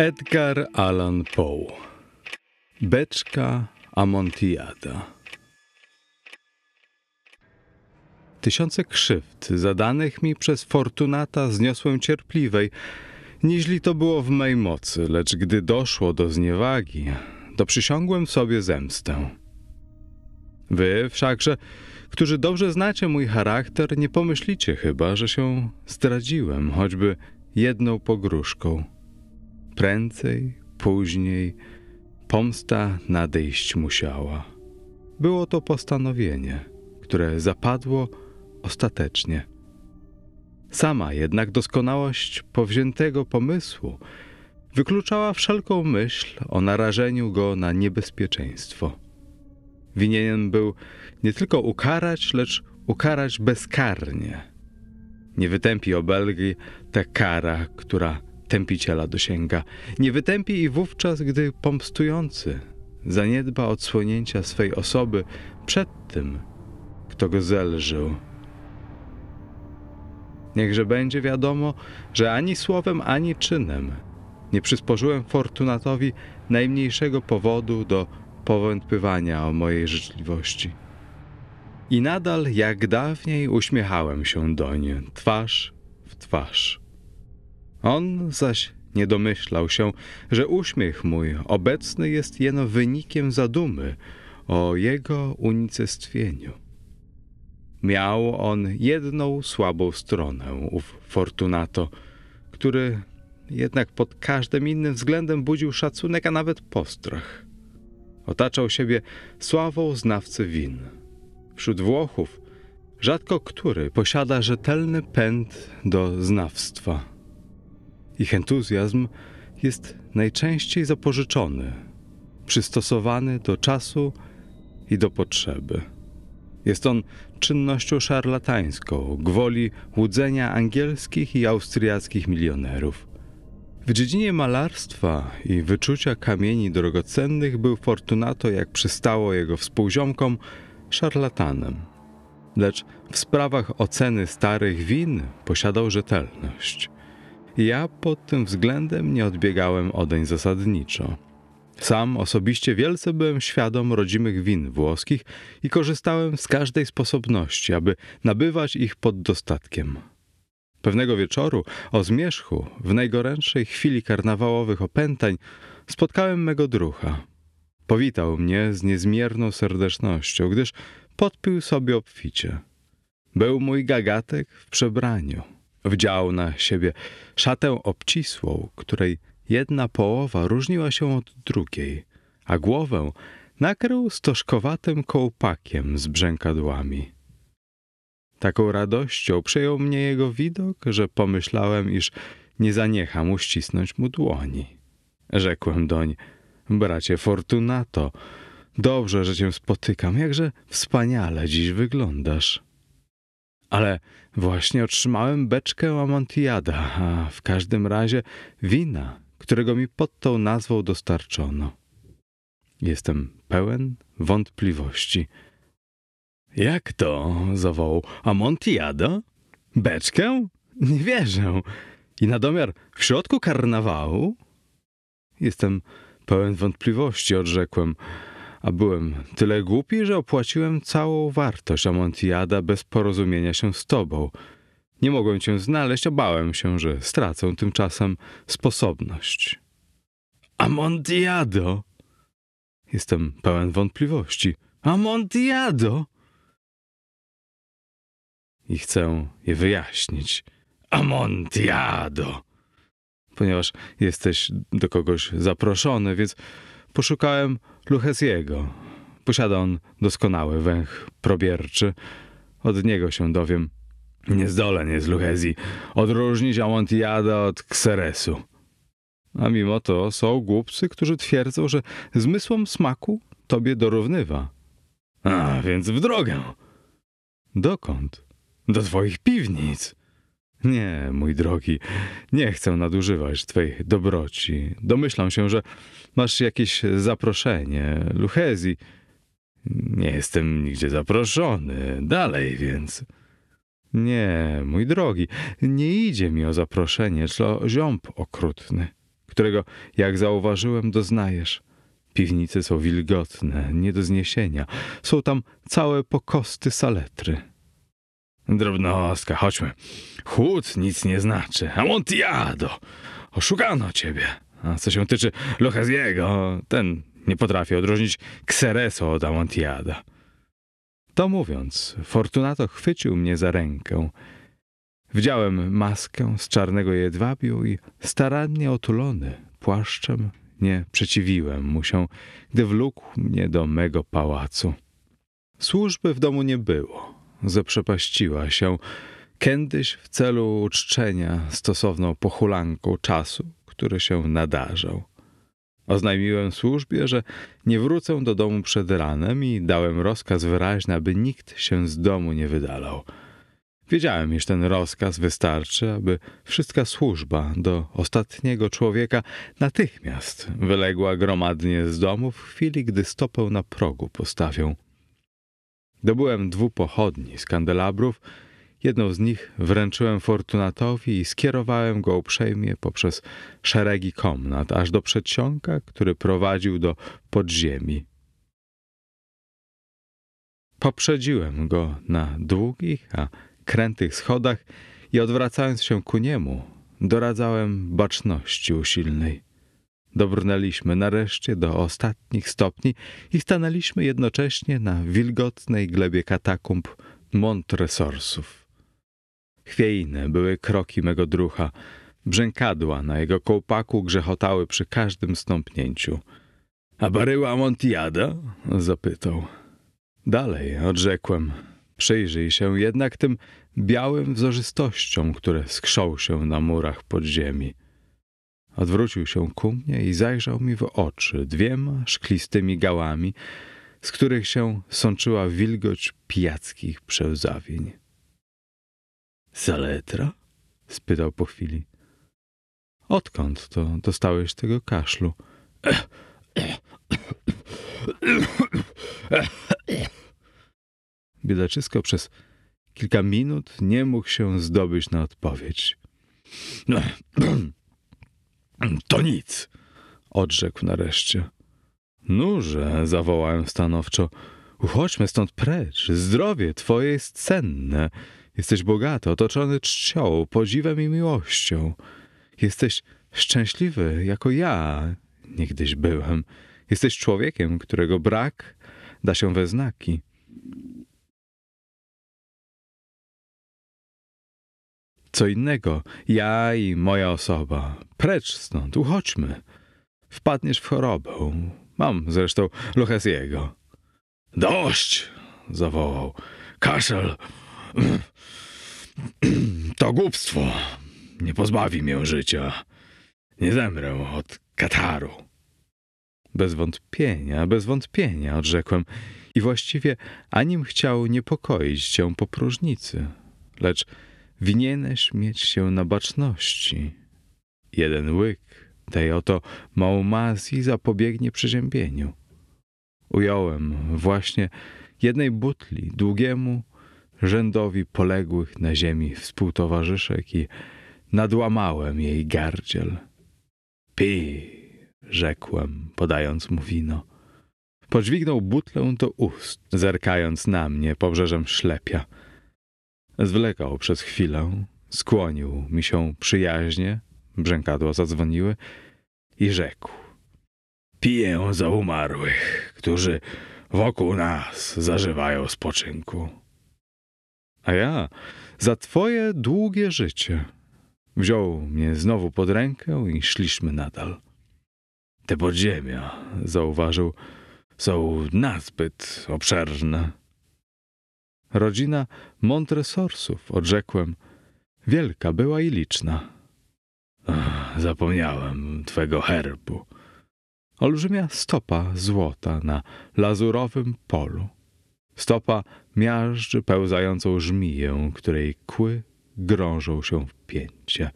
Edgar Allan Poe Beczka Amontillada Tysiące krzywd zadanych mi przez Fortunata zniosłem cierpliwej, niźli to było w mej mocy, lecz gdy doszło do zniewagi, to przysiągłem sobie zemstę. Wy wszakże, którzy dobrze znacie mój charakter, nie pomyślicie chyba, że się zdradziłem, choćby jedną pogróżką. Prędzej, później pomsta nadejść musiała. Było to postanowienie, które zapadło ostatecznie. Sama jednak doskonałość powziętego pomysłu wykluczała wszelką myśl o narażeniu go na niebezpieczeństwo. Winien był nie tylko ukarać, lecz ukarać bezkarnie. Nie wytępi obelgi ta kara, która tępiciela dosięga. Nie wytępi i wówczas, gdy pomstujący zaniedba odsłonięcia swej osoby przed tym, kto go zelżył. Niechże będzie wiadomo, że ani słowem, ani czynem nie przysporzyłem Fortunatowi najmniejszego powodu do powątpywania o mojej życzliwości. I nadal, jak dawniej, uśmiechałem się doń, twarz w twarz. On zaś nie domyślał się, że uśmiech mój obecny jest jeno wynikiem zadumy o jego unicestwieniu. Miał on jedną słabą stronę, ów Fortunato, który jednak pod każdym innym względem budził szacunek, a nawet postrach. Otaczał siebie sławą znawcy win. Wśród Włochów rzadko który posiada rzetelny pęd do znawstwa. Ich entuzjazm jest najczęściej zapożyczony, przystosowany do czasu i do potrzeby. Jest on czynnością szarlatańską, gwoli łudzenia angielskich i austriackich milionerów. W dziedzinie malarstwa i wyczucia kamieni drogocennych był Fortunato, jak przystało jego współziomkom, szarlatanem. Lecz w sprawach oceny starych win posiadał rzetelność. Ja pod tym względem nie odbiegałem odeń zasadniczo. Sam osobiście wielce byłem świadom rodzimych win włoskich i korzystałem z każdej sposobności, aby nabywać ich pod dostatkiem. Pewnego wieczoru, o zmierzchu, w najgorętszej chwili karnawałowych opętań, spotkałem mego drucha. Powitał mnie z niezmierną serdecznością, gdyż podpił sobie obficie. Był mój gagatek w przebraniu. Wdział na siebie szatę obcisłą, której jedna połowa różniła się od drugiej, a głowę nakrył stożkowatym kołpakiem z brzękadłami. Taką radością przejął mnie jego widok, że pomyślałem, iż nie zaniecham uścisnąć mu dłoni. Rzekłem doń, bracie Fortunato, dobrze, że cię spotykam, jakże wspaniale dziś wyglądasz. Ale właśnie otrzymałem beczkę Amontillada, a w każdym razie wina, którego mi pod tą nazwą dostarczono. Jestem pełen wątpliwości. Jak to? zawołał. Amontillada? Beczkę? Nie wierzę. I na domiar w środku karnawału? Jestem Pełen wątpliwości odrzekłem, a byłem tyle głupi, że opłaciłem całą wartość Amontillada bez porozumienia się z tobą. Nie mogłem cię znaleźć, obałem się, że stracę tymczasem sposobność. Amontillado! Jestem pełen wątpliwości. Amontillado! I chcę je wyjaśnić. Amontillado! Ponieważ jesteś do kogoś zaproszony, więc poszukałem Luchesiego. Posiada on doskonały węch probierczy. Od niego się dowiem. Nie zdolę nie z Luchezji odróżnić Amontillada od Xeresu. A mimo to są głupcy, którzy twierdzą, że zmysłom smaku tobie dorównywa. A, więc w drogę. Dokąd? Do twoich piwnic. Nie, mój drogi, nie chcę nadużywać twej dobroci. Domyślam się, że masz jakieś zaproszenie, Luchezji. Nie jestem nigdzie zaproszony. Dalej więc. Nie, mój drogi, nie idzie mi o zaproszenie, lecz o ziąb okrutny, którego, jak zauważyłem, doznajesz. Piwnice są wilgotne, nie do zniesienia. Są tam całe pokosty saletry. Drobnostka, chodźmy. Chłód nic nie znaczy. Amontillado! Oszukano ciebie. A co się tyczy Lochesiego, ten nie potrafi odróżnić Xereso od Amontillada. To mówiąc, Fortunato chwycił mnie za rękę. Wdziałem maskę z czarnego jedwabiu i starannie otulony płaszczem nie przeciwiłem mu się, gdy wlókł mnie do mego pałacu. Służby w domu nie było. Zaprzepaściła się kiedyś w celu uczczenia stosowną pochulanką czasu, który się nadarzał. Oznajmiłem służbie, że nie wrócę do domu przed ranem i dałem rozkaz wyraźny, aby nikt się z domu nie wydalał. Wiedziałem, iż ten rozkaz wystarczy, aby wszystka służba do ostatniego człowieka natychmiast wyległa gromadnie z domu w chwili, gdy stopę na progu postawią. Dobyłem dwóch pochodni z kandelabrów, jedną z nich wręczyłem Fortunatowi i skierowałem go uprzejmie poprzez szeregi komnat, aż do przedsionka, który prowadził do podziemi. Poprzedziłem go na długich, a krętych schodach i odwracając się ku niemu, doradzałem baczności usilnej. Dobrnęliśmy nareszcie do ostatnich stopni i stanęliśmy jednocześnie na wilgotnej glebie katakumb Montresorsów. Chwiejne były kroki mego drucha, brzękadła na jego kołpaku grzechotały przy każdym stąpnięciu. — A baryła Amontillada? — zapytał. Dalej, odrzekłem. Przyjrzyj się jednak tym białym wzorzystościom, które skrzą się na murach podziemi. Odwrócił się ku mnie i zajrzał mi w oczy dwiema szklistymi gałami, z których się sączyła wilgoć pijackich przełzawień. Saletra? spytał po chwili. Odkąd to dostałeś tego kaszlu? Biedaczysko przez kilka minut nie mógł się zdobyć na odpowiedź. To nic, odrzekł nareszcie. Nuże, zawołałem stanowczo. Uchodźmy stąd precz. Zdrowie twoje jest cenne. Jesteś bogaty, otoczony czcią, podziwem i miłością. Jesteś szczęśliwy, jako ja niegdyś byłem. Jesteś człowiekiem, którego brak da się we znaki. Co innego, ja i moja osoba. Precz stąd, uchodźmy. Wpadniesz w chorobę. Mam zresztą Lochesiego. Dość! zawołał. Kaszel. To głupstwo. Nie pozbawi mnie życia. Nie zemrę od kataru. Bez wątpienia, bez wątpienia, odrzekłem. I właściwie anim chciał niepokoić cię po próżnicy. Lecz winieneś mieć się na baczności. Jeden łyk tej oto małmazji zapobiegnie przeziębieniu. Ująłem właśnie jednej butli długiemu rzędowi poległych na ziemi współtowarzyszek i nadłamałem jej gardziel. Pij, rzekłem, podając mu wino. Podźwignął butlę do ust, zerkając na mnie pobrzeżem ślepia. Zwlekał przez chwilę, skłonił mi się przyjaźnie, brzękadła zadzwoniły i rzekł. Piję za umarłych, którzy wokół nas zażywają spoczynku. A ja za twoje długie życie. Wziął mnie znowu pod rękę i szliśmy nadal. Te podziemia, zauważył, są nazbyt obszerne. Rodzina Montresorsów, odrzekłem, wielka była i liczna. Ach, zapomniałem twego herbu. Olbrzymia stopa złota na lazurowym polu. Stopa miażdży pełzającą żmiję, której kły grążą się w pięcie.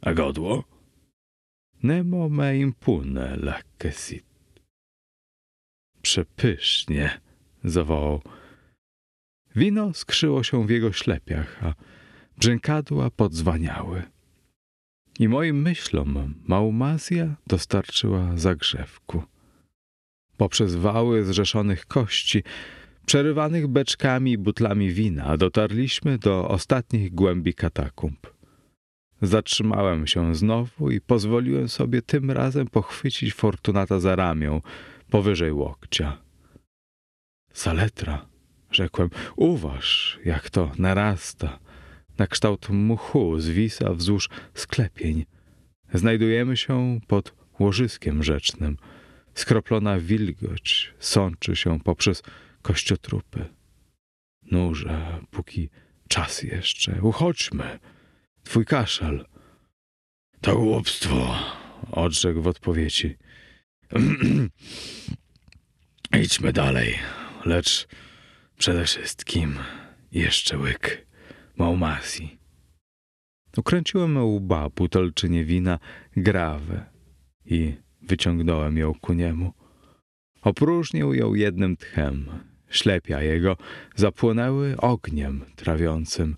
A godło? Nemo me impune lacessit. Przepysznie, zawołał. Wino skrzyło się w jego ślepiach, a brzękadła podzwaniały. I moim myślom Maumazja dostarczyła zagrzewku. Poprzez wały zrzeszonych kości, przerywanych beczkami i butlami wina, dotarliśmy do ostatnich głębi katakumb. Zatrzymałem się znowu i pozwoliłem sobie tym razem pochwycić Fortunata za ramię, powyżej łokcia. Saletra, rzekłem, uważ, jak to narasta. Na kształt mchu zwisa wzdłuż sklepień. Znajdujemy się pod łożyskiem rzecznym. Skroplona wilgoć sączy się poprzez kościotrupy. Nurze, póki czas jeszcze, uchodźmy. Twój kaszel. To głupstwo, odrzekł w odpowiedzi. Idźmy dalej, lecz przede wszystkim jeszcze łyk Maumasji. Ukręciłem łba butelczynie wina grawę i wyciągnąłem ją ku niemu. Opróżnił ją jednym tchem. Ślepia jego zapłonęły ogniem trawiącym.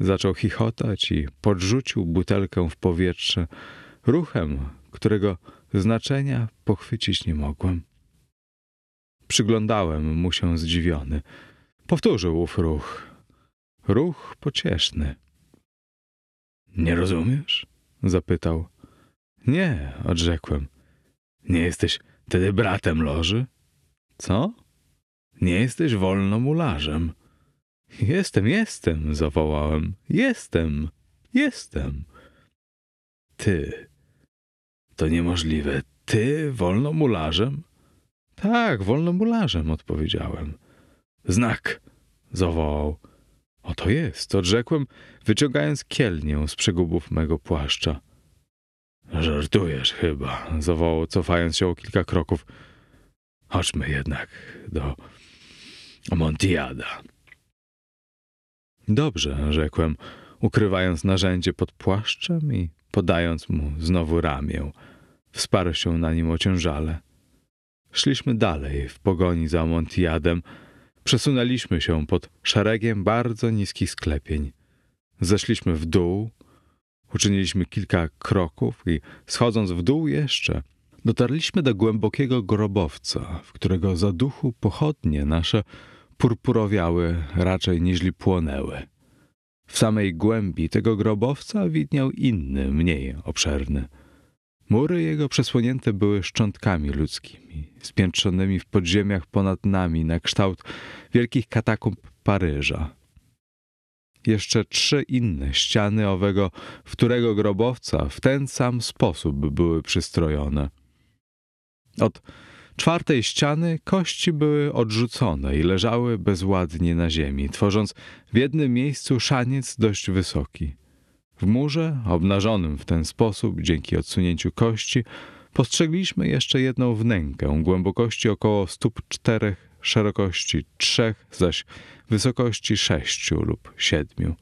Zaczął chichotać i podrzucił butelkę w powietrze ruchem, którego znaczenia pochwycić nie mogłem. Przyglądałem mu się zdziwiony. Powtórzył ów ruch. Ruch pocieszny. Nie rozumiesz? zapytał. Nie, odrzekłem. Nie jesteś wtedy bratem loży? Co? Nie jesteś wolnomularzem. Jestem, jestem, zawołałem. Jestem, jestem. Ty. To niemożliwe. Ty wolnomularzem? Tak, wolnomularzem, odpowiedziałem. Znak, zawołał. Oto jest, odrzekłem, wyciągając kielnię z przegubów mego płaszcza. Żartujesz chyba, zawołał, cofając się o kilka kroków. Chodźmy jednak do Montiada. Dobrze, rzekłem, ukrywając narzędzie pod płaszczem i podając mu znowu ramię. Wsparł się na nim ociężale. Szliśmy dalej w pogoni za Montiadem. Przesunęliśmy się pod szeregiem bardzo niskich sklepień. Zeszliśmy w dół, uczyniliśmy kilka kroków i schodząc w dół jeszcze, dotarliśmy do głębokiego grobowca, w którego zaduchu pochodnie nasze purpurowiały raczej niźli płonęły. W samej głębi tego grobowca widniał inny, mniej obszerny. Mury jego przesłonięte były szczątkami ludzkimi, spiętrzonymi w podziemiach ponad nami na kształt wielkich katakumb Paryża. Jeszcze trzy inne ściany owego wtórego grobowca w ten sam sposób były przystrojone. Od czwartej ściany kości były odrzucone i leżały bezładnie na ziemi, tworząc w jednym miejscu szaniec dość wysoki. W murze, obnażonym w ten sposób dzięki odsunięciu kości, postrzegliśmy jeszcze jedną wnękę głębokości około stóp czterech, szerokości trzech, zaś wysokości sześciu lub siedmiu.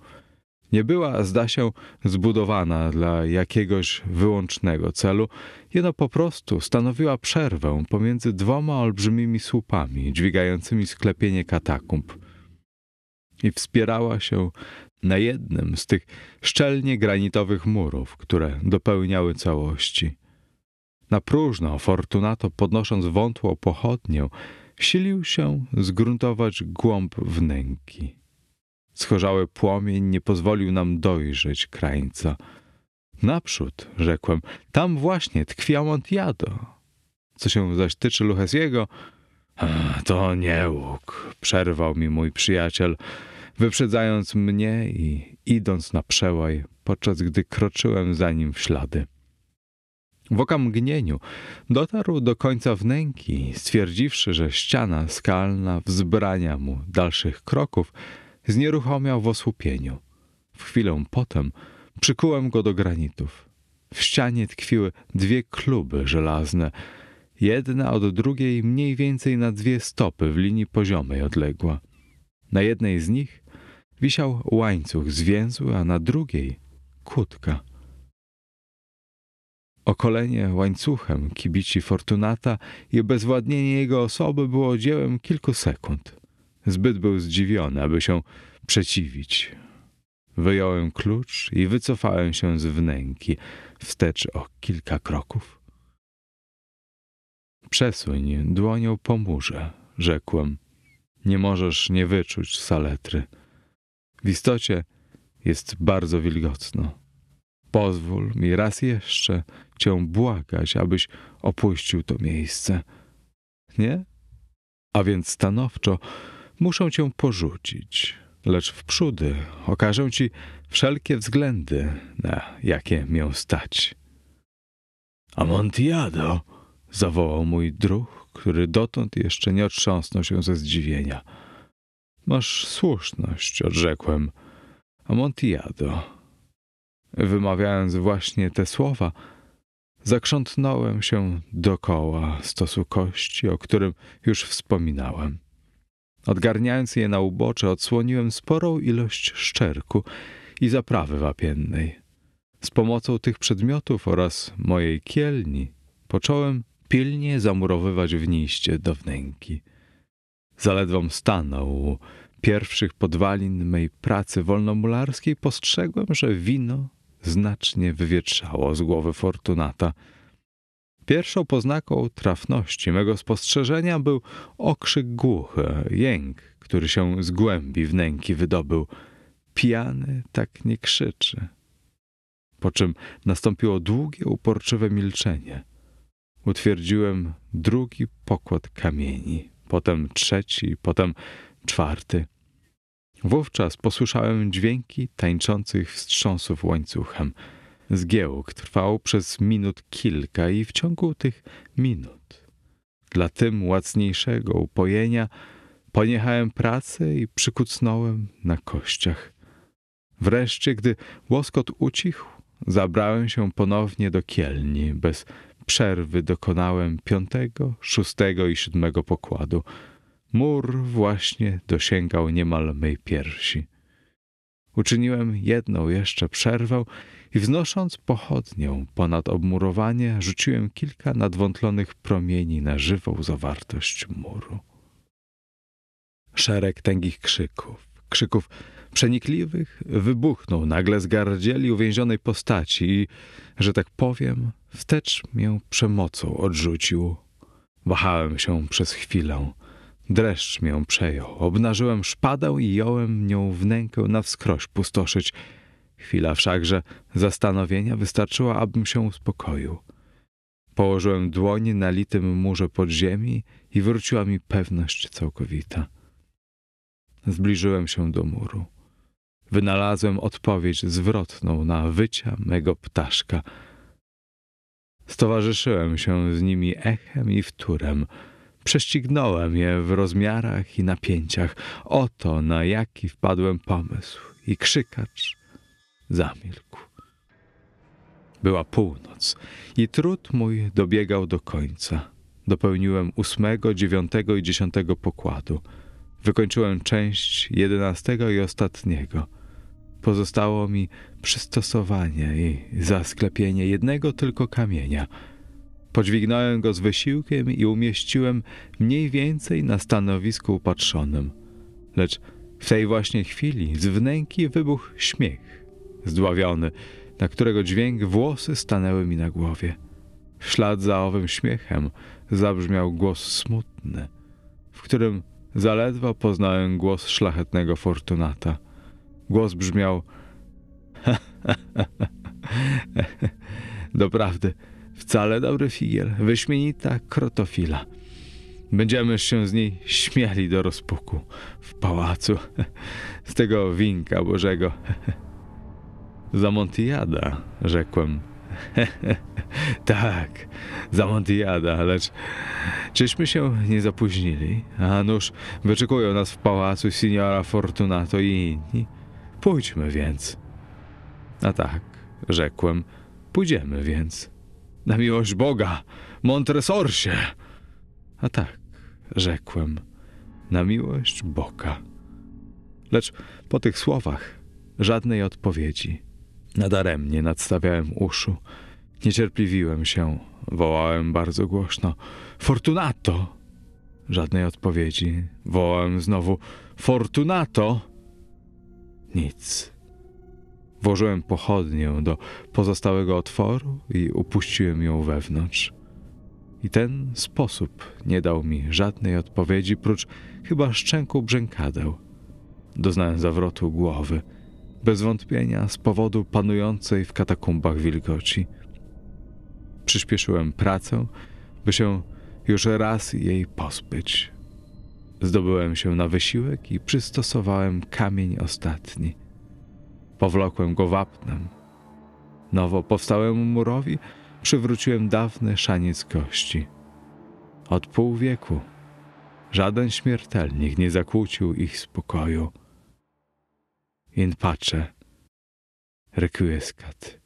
Nie była, zda się, zbudowana dla jakiegoś wyłącznego celu, jeno po prostu stanowiła przerwę pomiędzy dwoma olbrzymimi słupami dźwigającymi sklepienie katakumb i wspierała się na jednym z tych szczelnie granitowych murów, które dopełniały całości. Na próżno Fortunato, podnosząc wątłą pochodnię, silił się zgruntować głąb wnęki. Schorzały płomień nie pozwolił nam dojrzeć krańca. Naprzód, rzekłem, tam właśnie tkwi Amontillado. Co się zaś tyczy Luchesiego, to nie łuk, przerwał mi mój przyjaciel, wyprzedzając mnie i idąc na przełaj, podczas gdy kroczyłem za nim w ślady. W okamgnieniu dotarł do końca wnęki, stwierdziwszy, że ściana skalna wzbrania mu dalszych kroków, znieruchomiał w osłupieniu. W chwilę potem przykułem go do granitów. W ścianie tkwiły dwie kluby żelazne, jedna od drugiej mniej więcej na dwie stopy w linii poziomej odległa. Na jednej z nich wisiał łańcuch zwięzły, a na drugiej kutka. Okolenie łańcuchem kibici Fortunata i obezwładnienie jego osoby było dziełem kilku sekund. Zbyt był zdziwiony, aby się przeciwić. Wyjąłem klucz i wycofałem się z wnęki, wstecz o kilka kroków. Przesuń dłonią po murze, rzekłem. Nie możesz nie wyczuć saletry. W istocie jest bardzo wilgotno. Pozwól mi raz jeszcze cię błagać, abyś opuścił to miejsce. Nie? A więc stanowczo muszę cię porzucić, lecz wprzódy okażę ci wszelkie względy, na jakie mię stać. Amontillado! zawołał mój druh, który dotąd jeszcze nie otrząsnął się ze zdziwienia. Masz słuszność, odrzekłem. Amontillado. Wymawiając właśnie te słowa, zakrzątnąłem się dokoła stosu kości, o którym już wspominałem. Odgarniając je na ubocze, odsłoniłem sporą ilość szczerku i zaprawy wapiennej. Z pomocą tych przedmiotów oraz mojej kielni począłem pilnie zamurowywać wniście do wnęki. Zaledwom stanął pierwszych podwalin mej pracy wolnomularskiej, postrzegłem, że wino znacznie wywietrzało z głowy Fortunata. Pierwszą poznaką trafności mego spostrzeżenia był okrzyk głuchy, jęk, który się z głębi wnęki wydobył. Pijany tak nie krzyczy. Po czym nastąpiło długie, uporczywe milczenie. Utwierdziłem drugi pokład kamieni, potem trzeci, potem czwarty. Wówczas posłyszałem dźwięki tańczących wstrząsów łańcuchem. Zgiełk trwał przez minut kilka i w ciągu tych minut, dla tym łacniejszego upojenia, poniechałem pracę i przykucnąłem na kościach. Wreszcie, gdy łoskot ucichł, zabrałem się ponownie do kielni. Bez przerwy dokonałem piątego, szóstego i siódmego pokładu. Mur właśnie dosięgał niemal mej piersi. Uczyniłem jedną jeszcze przerwę i wznosząc pochodnię ponad obmurowanie, rzuciłem kilka nadwątlonych promieni na żywą zawartość muru. Szereg tęgich krzyków, krzyków przenikliwych, wybuchnął nagle z gardzieli uwięzionej postaci i, że tak powiem, wstecz mię przemocą odrzucił. Wahałem się przez chwilę. Dreszcz mię przejął. Obnażyłem szpadę i jąłem nią wnękę na wskroś pustoszyć. Chwila wszakże zastanowienia wystarczyła, abym się uspokoił. Położyłem dłoń na litym murze podziemi i wróciła mi pewność całkowita. Zbliżyłem się do muru. Wynalazłem odpowiedź zwrotną na wycia mego ptaszka. Stowarzyszyłem się z nimi echem i wtórem. Prześcignąłem je w rozmiarach i napięciach. Oto na jaki wpadłem pomysł. I krzykacz zamilkł. Była północ i trud mój dobiegał do końca. Dopełniłem ósmego, dziewiątego i dziesiątego pokładu. Wykończyłem część jedenastego i ostatniego. Pozostało mi przystosowanie i zasklepienie jednego tylko kamienia. Podźwignąłem go z wysiłkiem i umieściłem mniej więcej na stanowisku upatrzonym. Lecz w tej właśnie chwili z wnęki wybuchł śmiech, zdławiony, na którego dźwięk włosy stanęły mi na głowie. W ślad za owym śmiechem zabrzmiał głos smutny, w którym zaledwo poznałem głos szlachetnego Fortunata. Głos brzmiał Doprawdy, wcale dobry figiel, wyśmienita krotofila. Będziemy się z niej śmiali do rozpuku w pałacu z tego winka Bożego. Za Montiada, rzekłem. tak, za Montiada, lecz czyśmy się nie zapóźnili? A nuż wyczekują nas w pałacu signora Fortunato i inni. Pójdźmy więc. A tak, rzekłem, pójdziemy więc. Na miłość Boga, Montresorsie. A tak, rzekłem, na miłość Boga. Lecz po tych słowach żadnej odpowiedzi. Nadaremnie nadstawiałem uszu. Niecierpliwiłem się, wołałem bardzo głośno. Fortunato! Żadnej odpowiedzi. Wołałem znowu. Fortunato! Nic. Włożyłem pochodnię do pozostałego otworu i upuściłem ją wewnątrz. I ten sposób nie dał mi żadnej odpowiedzi, prócz chyba szczęku brzękadeł. Doznałem zawrotu głowy, bez wątpienia z powodu panującej w katakumbach wilgoci. Przyspieszyłem pracę, by się już raz jej pozbyć. Zdobyłem się na wysiłek i przystosowałem kamień ostatni. Powlokłem go wapnem. Nowo powstałemu murowi przywróciłem dawny szaniec kości. Od pół wieku żaden śmiertelnik nie zakłócił ich spokoju. In pace requiescat.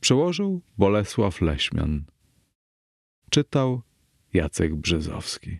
Przełożył Bolesław Leśmian. Czytał Jacek Brzezowski.